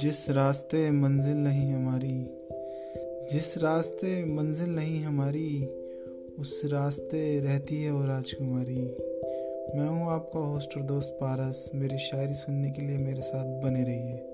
जिस रास्ते मंजिल नहीं हमारी, जिस रास्ते मंजिल नहीं हमारी, उस रास्ते रहती है वो राजकुमारी। मैं हूँ आपका होस्ट और दोस्त पारस। मेरी शायरी सुनने के लिए मेरे साथ बने रहिए।